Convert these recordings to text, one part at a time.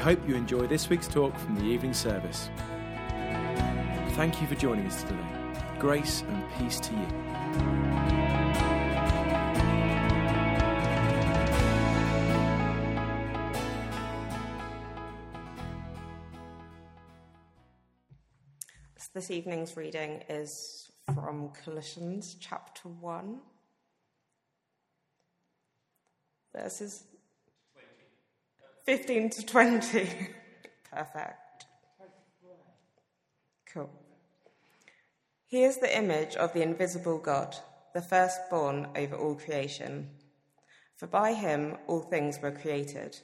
Hope you enjoy this week's talk from the evening service. Thank you for joining us today. Grace and peace to you. So this evening's reading is from Colossians chapter 1, verses 15 to 20. Perfect. Cool. He is the image of the invisible God, the firstborn over all creation. For by him all things were created,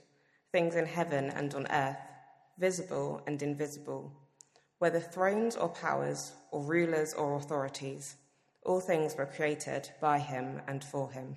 things in heaven and on earth, visible and invisible, whether thrones or powers, or rulers or authorities. All things were created by him and for him.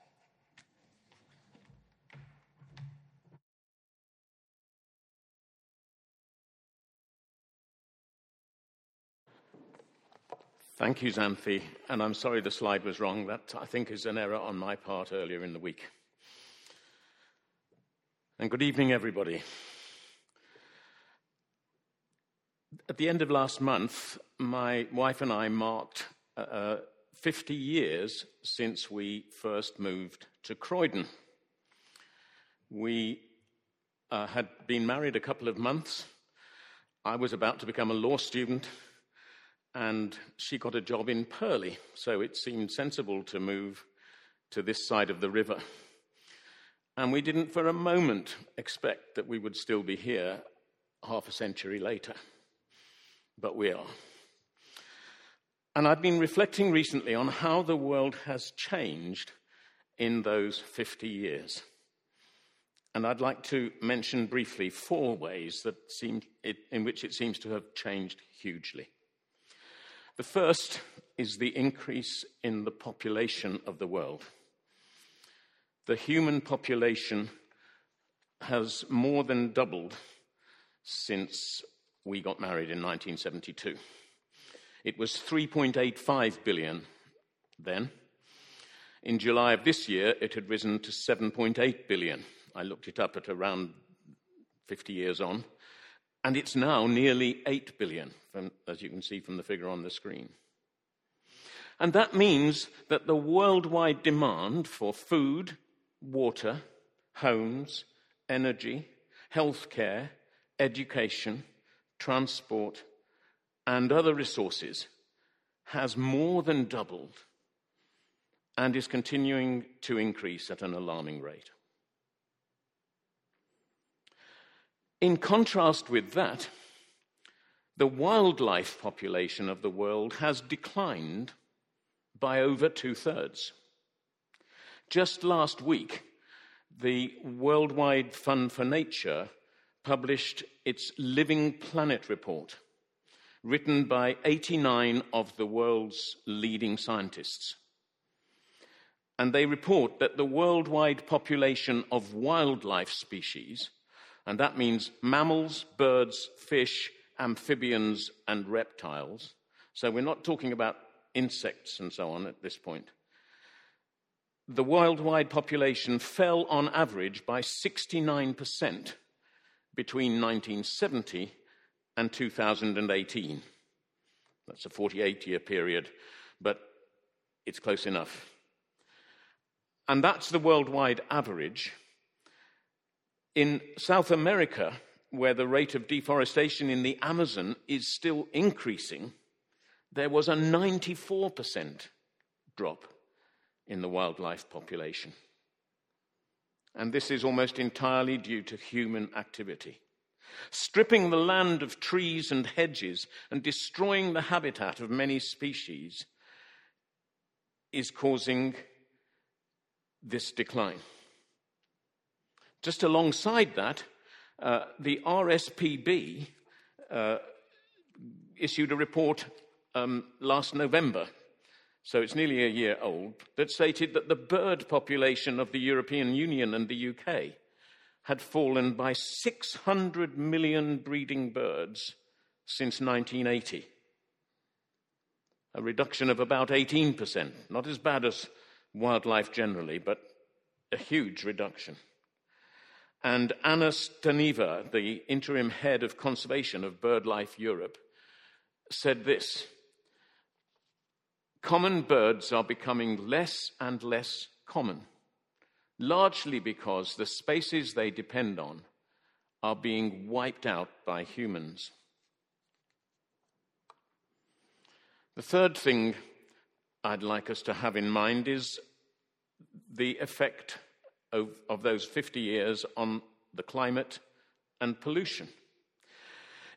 Thank you, Xanthi. And I'm sorry the slide was wrong. That, I think, is an error on my part earlier in the week. And good evening, everybody. At the end of last month, my wife and I marked uh, 50 years since we first moved to Croydon. We uh, had been married a couple of months. I was about to become a law student and she got a job in Purley, so it seemed sensible to move to this side of the river. And we didn't for a moment expect that we would still be here half a century later, but we are. And I've been reflecting recently on how the world has changed in those 50 years. And I'd like to mention briefly four ways that seem, in which it seems to have changed hugely. The first is the increase in the population of the world. The human population has more than doubled since we got married in 1972. It was 3.85 billion then. In July of this year, it had risen to 7.8 billion. I looked it up at around 50 years on and it's now nearly 8 billion, from, as you can see from the figure on the screen. And that means that the worldwide demand for food, water, homes, energy, healthcare, education, transport, and other resources has more than doubled and is continuing to increase at an alarming rate. In contrast with that, the wildlife population of the world has declined by over two thirds. Just last week, the Worldwide Fund for Nature published its Living Planet report, written by 89 of the world's leading scientists. And they report that the worldwide population of wildlife species and that means mammals, birds, fish, amphibians, and reptiles. So we're not talking about insects and so on at this point. The worldwide population fell on average by 69% between 1970 and 2018. That's a 48 year period, but it's close enough. And that's the worldwide average. In South America, where the rate of deforestation in the Amazon is still increasing, there was a 94% drop in the wildlife population. And this is almost entirely due to human activity. Stripping the land of trees and hedges and destroying the habitat of many species is causing this decline. Just alongside that, uh, the RSPB uh, issued a report um, last November, so it's nearly a year old, that stated that the bird population of the European Union and the UK had fallen by 600 million breeding birds since 1980. A reduction of about 18%, not as bad as wildlife generally, but a huge reduction. And Anna Staneva, the interim head of conservation of BirdLife Europe, said this Common birds are becoming less and less common, largely because the spaces they depend on are being wiped out by humans. The third thing I'd like us to have in mind is the effect of, of those 50 years on the climate and pollution.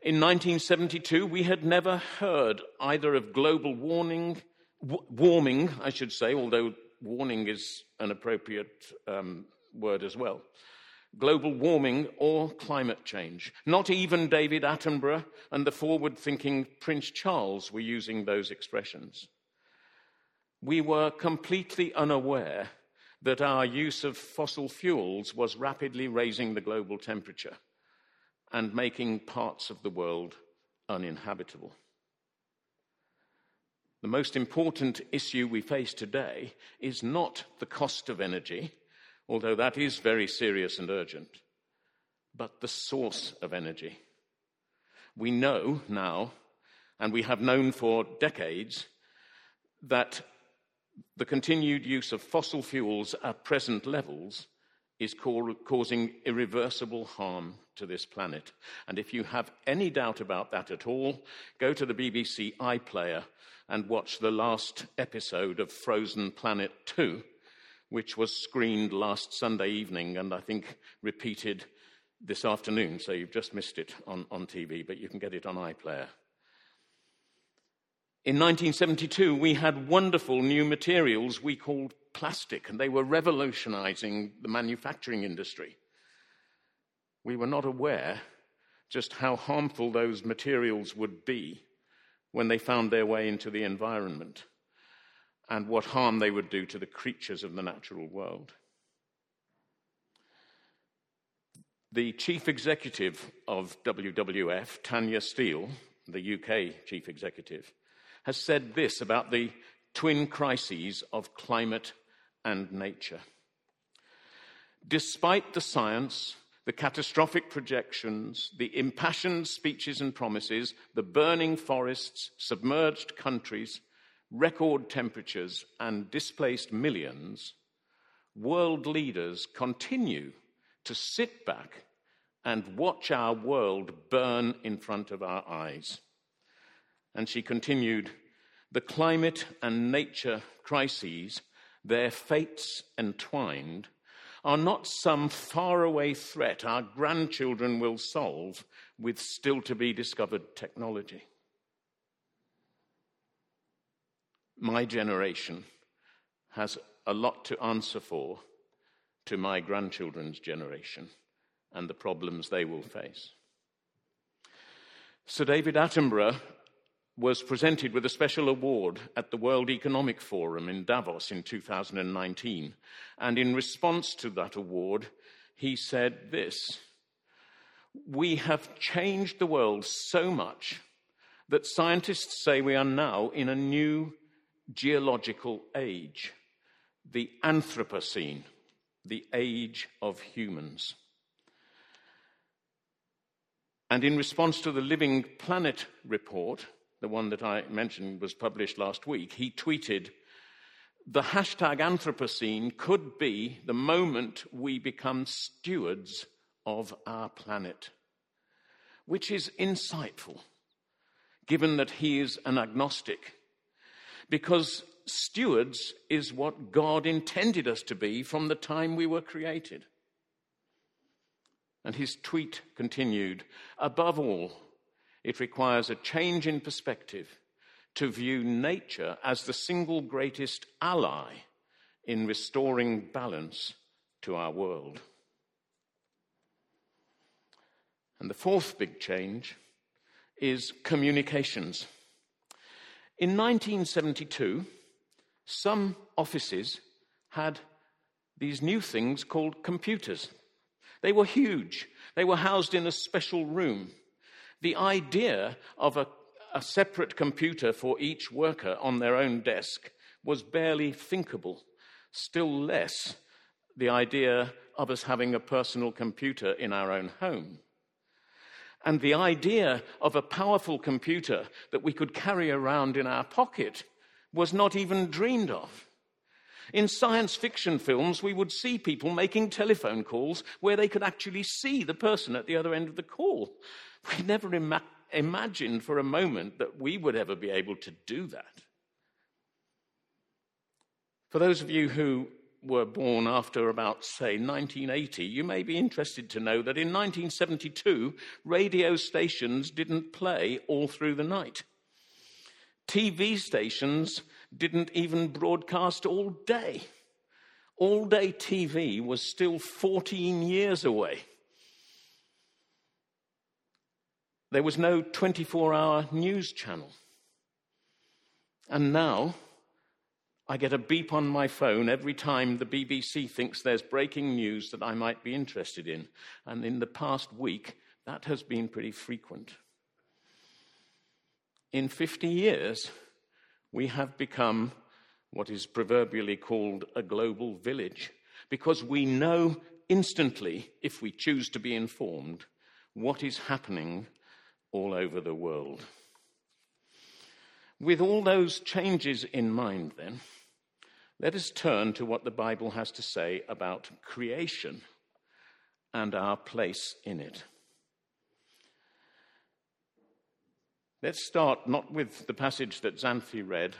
In 1972, we had never heard either of global warming, w- warming, I should say, although warning is an appropriate um, word as well. Global warming or climate change. Not even David Attenborough and the forward thinking Prince Charles were using those expressions. We were completely unaware that our use of fossil fuels was rapidly raising the global temperature and making parts of the world uninhabitable. The most important issue we face today is not the cost of energy, although that is very serious and urgent, but the source of energy. We know now, and we have known for decades, that the continued use of fossil fuels at present levels is causing irreversible harm to this planet. And if you have any doubt about that at all, go to the BBC iPlayer and watch the last episode of Frozen Planet 2, which was screened last Sunday evening and I think repeated this afternoon. So you've just missed it on, on TV, but you can get it on iPlayer. In 1972, we had wonderful new materials we called plastic, and they were revolutionizing the manufacturing industry. We were not aware just how harmful those materials would be when they found their way into the environment and what harm they would do to the creatures of the natural world. The chief executive of WWF, Tanya Steele, the UK chief executive, has said this about the twin crises of climate and nature. Despite the science, the catastrophic projections, the impassioned speeches and promises, the burning forests, submerged countries, record temperatures, and displaced millions, world leaders continue to sit back and watch our world burn in front of our eyes. And she continued, the climate and nature crises, their fates entwined, are not some faraway threat our grandchildren will solve with still to be discovered technology. My generation has a lot to answer for to my grandchildren's generation and the problems they will face. Sir David Attenborough was presented with a special award at the World Economic Forum in Davos in 2019. And in response to that award, he said this We have changed the world so much that scientists say we are now in a new geological age, the Anthropocene, the age of humans. And in response to the Living Planet report, the one that I mentioned was published last week, he tweeted, The hashtag Anthropocene could be the moment we become stewards of our planet. which is insightful, given that he is an agnostic, because stewards is what God intended us to be from the time we were created. And his tweet continued Above all, it requires a change in perspective to view nature as the single greatest ally in restoring balance to our world. And the fourth big change is communications. In 1972, some offices had these new things called computers. They were huge, they were housed in a special room. The idea of a, a separate computer for each worker on their own desk was barely thinkable, still less the idea of us having a personal computer in our own home. And the idea of a powerful computer that we could carry around in our pocket was not even dreamed of. In science fiction films, we would see people making telephone calls where they could actually see the person at the other end of the call. We never ima- imagined for a moment that we would ever be able to do that. For those of you who were born after about, say, 1980, you may be interested to know that in 1972, radio stations didn't play all through the night. TV stations didn't even broadcast all day. All day TV was still 14 years away. There was no 24 hour news channel. And now, I get a beep on my phone every time the BBC thinks there's breaking news that I might be interested in. And in the past week, that has been pretty frequent in 50 years, we have become what is proverbially called a global village because we know instantly, if we choose to be informed, what is happening all over the world. With all those changes in mind, then, let us turn to what the Bible has to say about creation and our place in it. Let's start not with the passage that Xanthi read,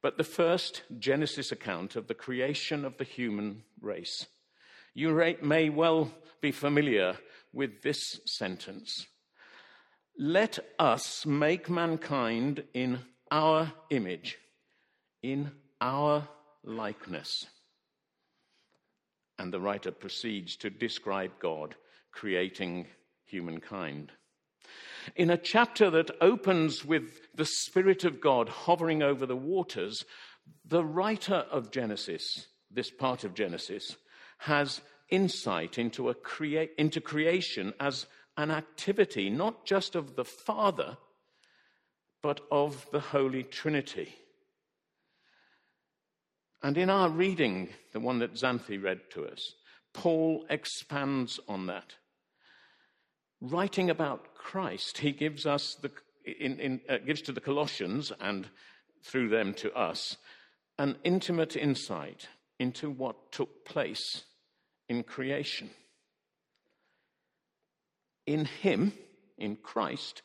but the first Genesis account of the creation of the human race. You may well be familiar with this sentence Let us make mankind in our image, in our likeness. And the writer proceeds to describe God creating humankind in a chapter that opens with the Spirit of God hovering over the waters, the writer of Genesis, this part of Genesis, has insight into, a crea- into creation as an activity not just of the Father, but of the Holy Trinity. And in our reading, the one that Xanthi read to us, Paul expands on that writing about Christ, he gives us the, in, in, uh, gives to the Colossians and through them to us an intimate insight into what took place in creation. In him, in Christ,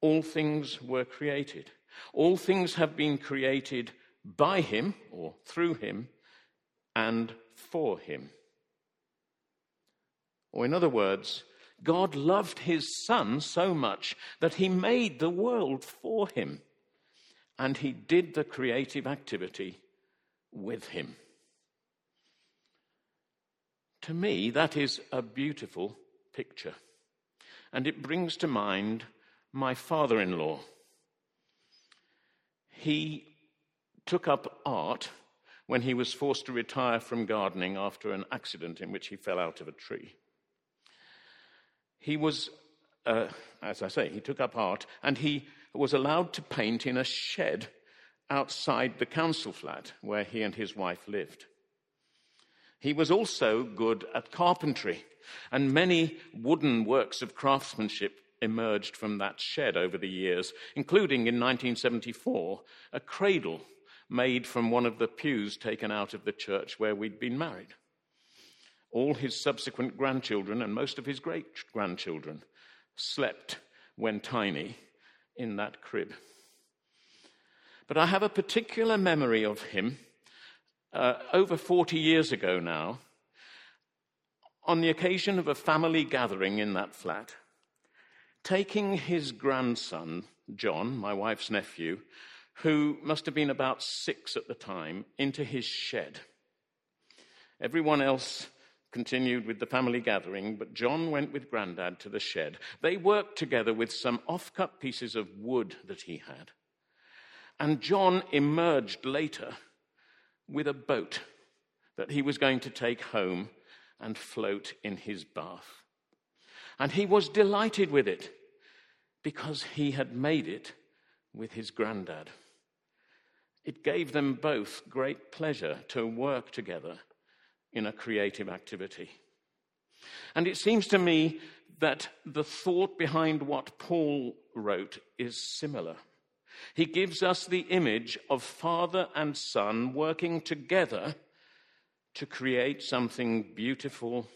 all things were created. All things have been created by him or through him and for him. Or, in other words, God loved his son so much that he made the world for him and he did the creative activity with him. To me, that is a beautiful picture. And it brings to mind my father in law. He took up art when he was forced to retire from gardening after an accident in which he fell out of a tree. He was, uh, as I say, he took up art and he was allowed to paint in a shed outside the council flat where he and his wife lived. He was also good at carpentry, and many wooden works of craftsmanship emerged from that shed over the years, including in 1974 a cradle made from one of the pews taken out of the church where we'd been married all his subsequent grandchildren and most of his great grandchildren slept when tiny in that crib. But I have a particular memory of him uh, over 40 years ago now, on the occasion of a family gathering in that flat, taking his grandson, John, my wife's nephew, who must have been about six at the time, into his shed. Everyone else continued with the family gathering, but John went with Grandad to the shed. They worked together with some off cut pieces of wood that he had. And John emerged later with a boat that he was going to take home and float in his bath. And he was delighted with it because he had made it with his granddad. It gave them both great pleasure to work together in a creative activity. And it seems to me that the thought behind what Paul wrote is similar. He gives us the image of father and son working together to create something beautiful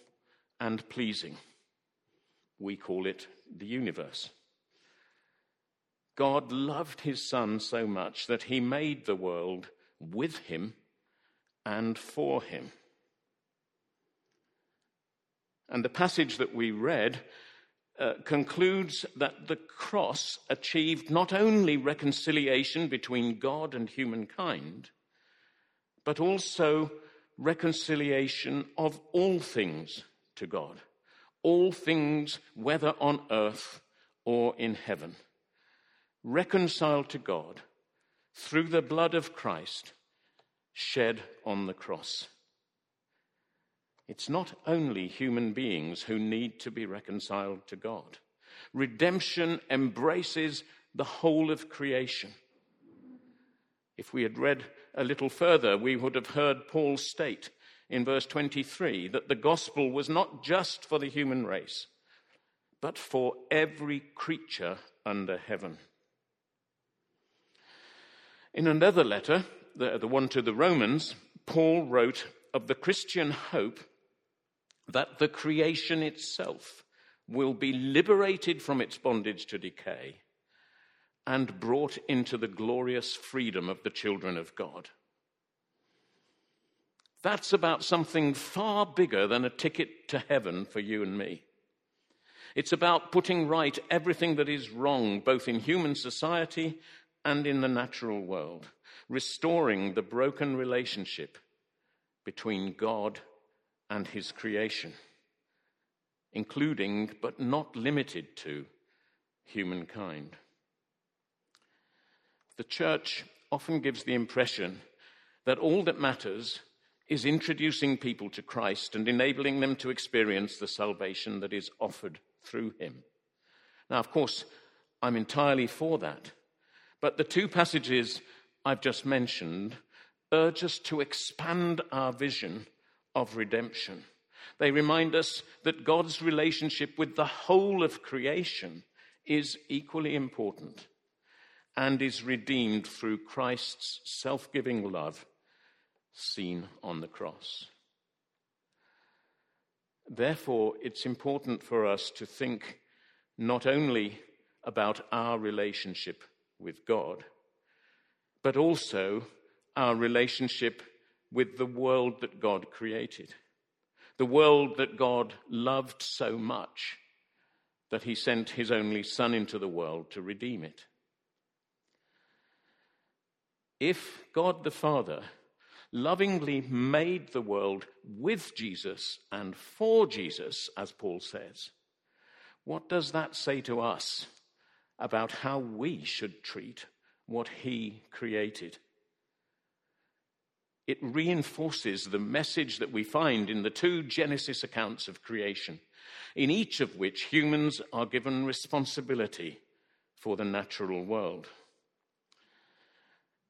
and pleasing. We call it the universe. God loved his son so much that he made the world with him and for him. And the passage that we read uh, concludes that the cross achieved not only reconciliation between God and humankind, but also reconciliation of all things to God, all things, whether on earth or in heaven, reconciled to God through the blood of Christ shed on the cross. It's not only human beings who need to be reconciled to God. Redemption embraces the whole of creation. If we had read a little further, we would have heard Paul state in verse 23 that the gospel was not just for the human race, but for every creature under heaven. In another letter, the, the one to the Romans, Paul wrote of the Christian hope that the creation itself will be liberated from its bondage to decay and brought into the glorious freedom of the children of God. That's about something far bigger than a ticket to heaven for you and me. It's about putting right everything that is wrong, both in human society and in the natural world, restoring the broken relationship between God and his creation, including but not limited to humankind. The church often gives the impression that all that matters is introducing people to Christ and enabling them to experience the salvation that is offered through him. Now, of course, I'm entirely for that. But the two passages I've just mentioned urge us to expand our vision of redemption. They remind us that God's relationship with the whole of creation is equally important and is redeemed through Christ's self giving love seen on the cross. Therefore, it's important for us to think not only about our relationship with God, but also our relationship with the world that God created, the world that God loved so much that he sent his only Son into the world to redeem it. If God the Father lovingly made the world with Jesus and for Jesus, as Paul says, what does that say to us about how we should treat what he created? It reinforces the message that we find in the two Genesis accounts of creation, in each of which humans are given responsibility for the natural world.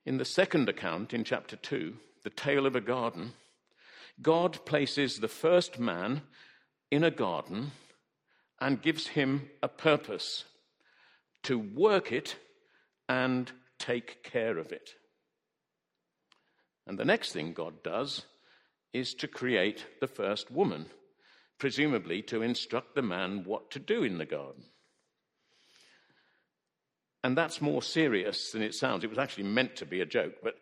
In the second account, in chapter 2, the tale of a garden, God places the first man in a garden and gives him a purpose to work it and take care of it. And the next thing God does is to create the first woman, presumably to instruct the man what to do in the garden. And that's more serious than it sounds. It was actually meant to be a joke, but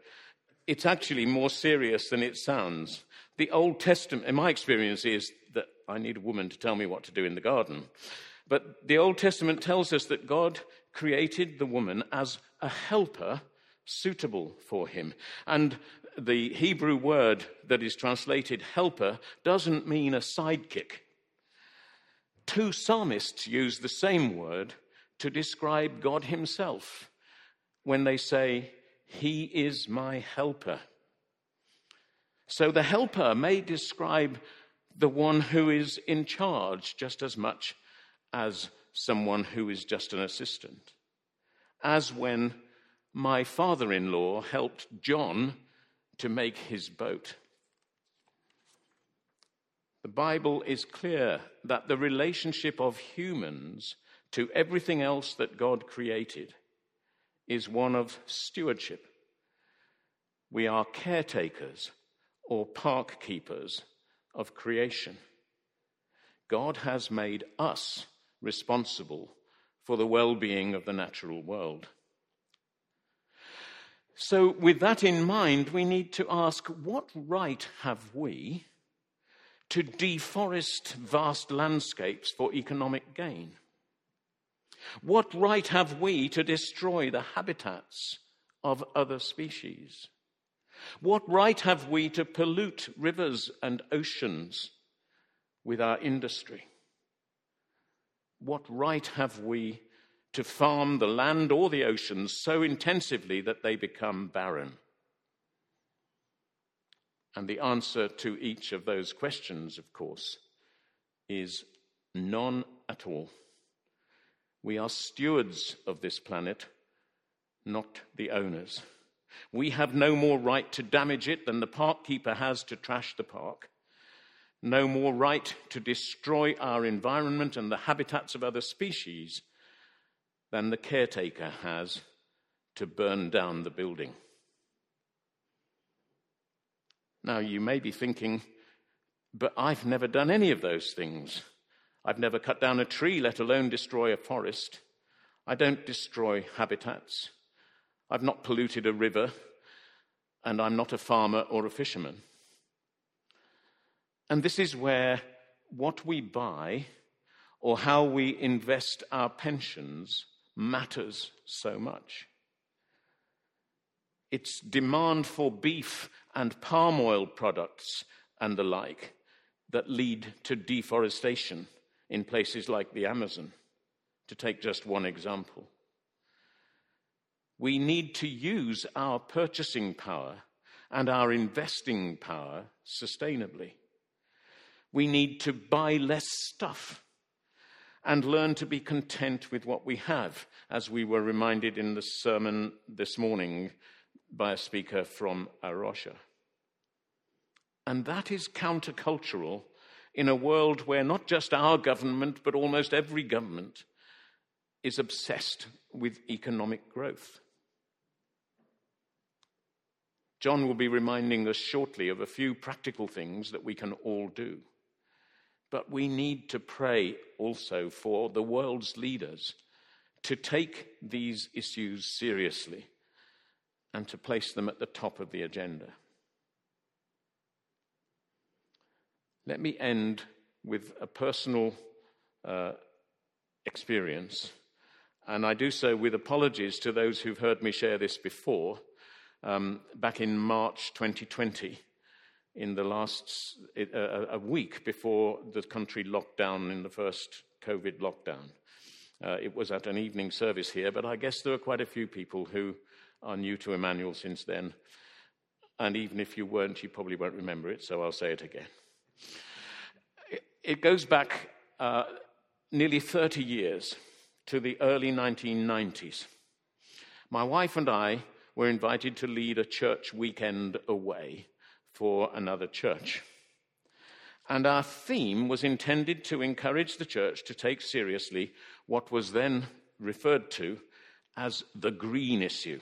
it's actually more serious than it sounds. The Old Testament, in my experience, is that I need a woman to tell me what to do in the garden. But the Old Testament tells us that God created the woman as a helper suitable for him. And the Hebrew word that is translated helper doesn't mean a sidekick. Two psalmists use the same word to describe God Himself when they say, He is my helper. So the helper may describe the one who is in charge just as much as someone who is just an assistant. As when my father in law helped John to make his boat. The Bible is clear that the relationship of humans to everything else that God created is one of stewardship. We are caretakers or park keepers of creation. God has made us responsible for the well being of the natural world. So, with that in mind, we need to ask what right have we to deforest vast landscapes for economic gain? What right have we to destroy the habitats of other species? What right have we to pollute rivers and oceans with our industry? What right have we to farm the land or the oceans so intensively that they become barren? And the answer to each of those questions, of course, is none at all. We are stewards of this planet, not the owners. We have no more right to damage it than the park keeper has to trash the park, no more right to destroy our environment and the habitats of other species than the caretaker has to burn down the building. Now, you may be thinking, but I've never done any of those things. I've never cut down a tree, let alone destroy a forest. I don't destroy habitats. I've not polluted a river, and I'm not a farmer or a fisherman. And this is where what we buy or how we invest our pensions matters so much. It's demand for beef and palm oil products and the like that lead to deforestation in places like the Amazon, to take just one example. We need to use our purchasing power and our investing power sustainably. We need to buy less stuff and learn to be content with what we have, as we were reminded in the sermon this morning by a speaker from A Rocha. And that is countercultural in a world where not just our government, but almost every government is obsessed with economic growth. John will be reminding us shortly of a few practical things that we can all do. But we need to pray also for the world's leaders to take these issues seriously and to place them at the top of the agenda. Let me end with a personal uh, experience, and I do so with apologies to those who've heard me share this before. Um, back in March 2020, in the last uh, a week before the country locked down in the first COVID lockdown. Uh, it was at an evening service here, but I guess there are quite a few people who are new to Emmanuel since then. And even if you weren't, you probably won't remember it, so I'll say it again. It goes back uh, nearly 30 years to the early 1990s. My wife and I were invited to lead a church weekend away for another church. And our theme was intended to encourage the church to take seriously what was then referred to as the green issue.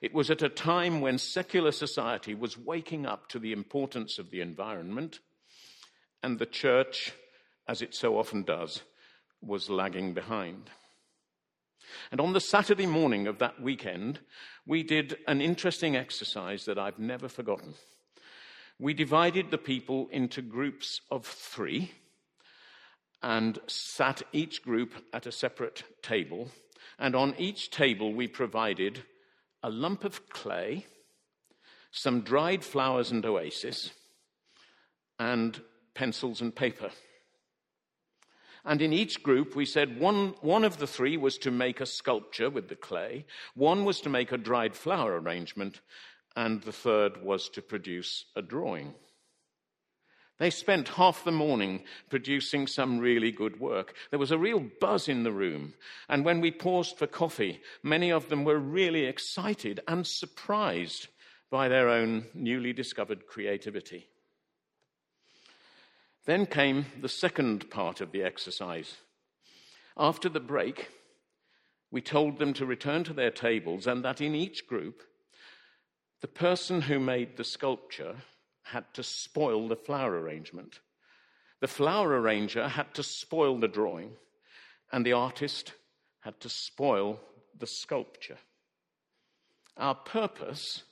It was at a time when secular society was waking up to the importance of the environment, and the church, as it so often does, was lagging behind. And on the Saturday morning of that weekend, we did an interesting exercise that I've never forgotten. We divided the people into groups of three and sat each group at a separate table. And on each table, we provided a lump of clay, some dried flowers and oasis, and pencils and paper. And in each group, we said one, one of the three was to make a sculpture with the clay, one was to make a dried flower arrangement, and the third was to produce a drawing. They spent half the morning producing some really good work. There was a real buzz in the room. And when we paused for coffee, many of them were really excited and surprised by their own newly discovered creativity. Then came the second part of the exercise. After the break, we told them to return to their tables and that in each group, the person who made the sculpture had to spoil the flower arrangement. The flower arranger had to spoil the drawing, and the artist had to spoil the sculpture. Our purpose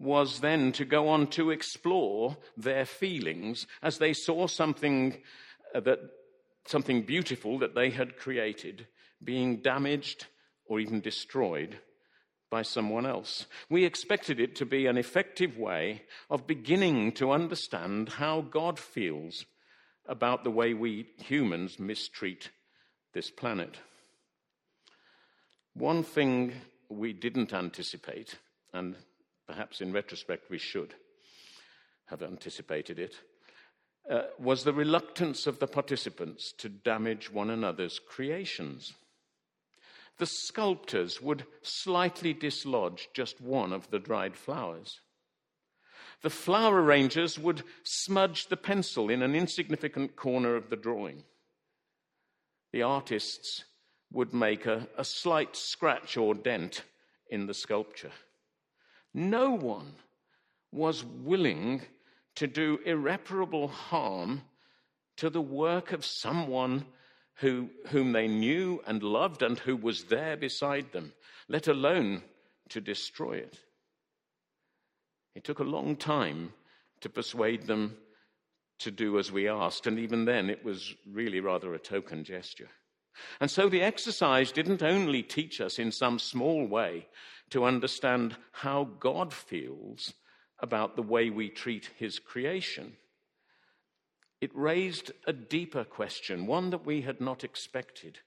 was then to go on to explore their feelings as they saw something uh, that something beautiful that they had created being damaged or even destroyed by someone else. We expected it to be an effective way of beginning to understand how God feels about the way we humans mistreat this planet. One thing we didn't anticipate, and perhaps in retrospect we should have anticipated it, uh, was the reluctance of the participants to damage one another's creations. The sculptors would slightly dislodge just one of the dried flowers. The flower arrangers would smudge the pencil in an insignificant corner of the drawing. The artists would make a, a slight scratch or dent in the sculpture. No one was willing to do irreparable harm to the work of someone who, whom they knew and loved and who was there beside them, let alone to destroy it. It took a long time to persuade them to do as we asked, and even then it was really rather a token gesture. And so the exercise didn't only teach us in some small way to understand how God feels about the way we treat his creation. It raised a deeper question, one that we had not expected.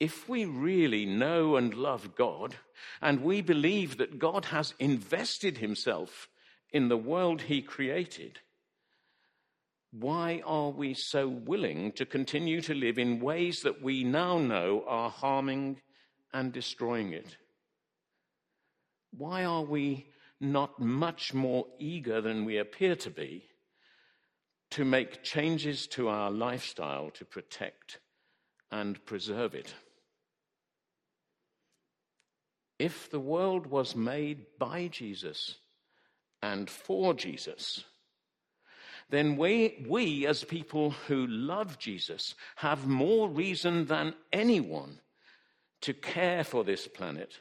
If we really know and love God, and we believe that God has invested himself in the world he created, why are we so willing to continue to live in ways that we now know are harming and destroying it? Why are we not much more eager than we appear to be to make changes to our lifestyle to protect and preserve it? If the world was made by Jesus and for Jesus, then we, we, as people who love Jesus, have more reason than anyone to care for this planet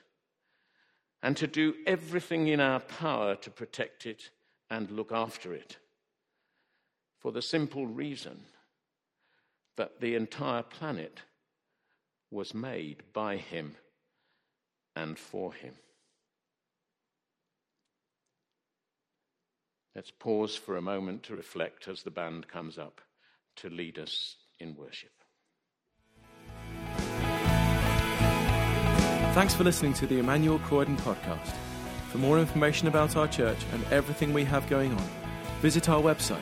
and to do everything in our power to protect it and look after it. For the simple reason that the entire planet was made by Him and for Him. Let's pause for a moment to reflect as the band comes up to lead us in worship. Thanks for listening to the Emmanuel Croydon podcast. For more information about our church and everything we have going on, visit our website,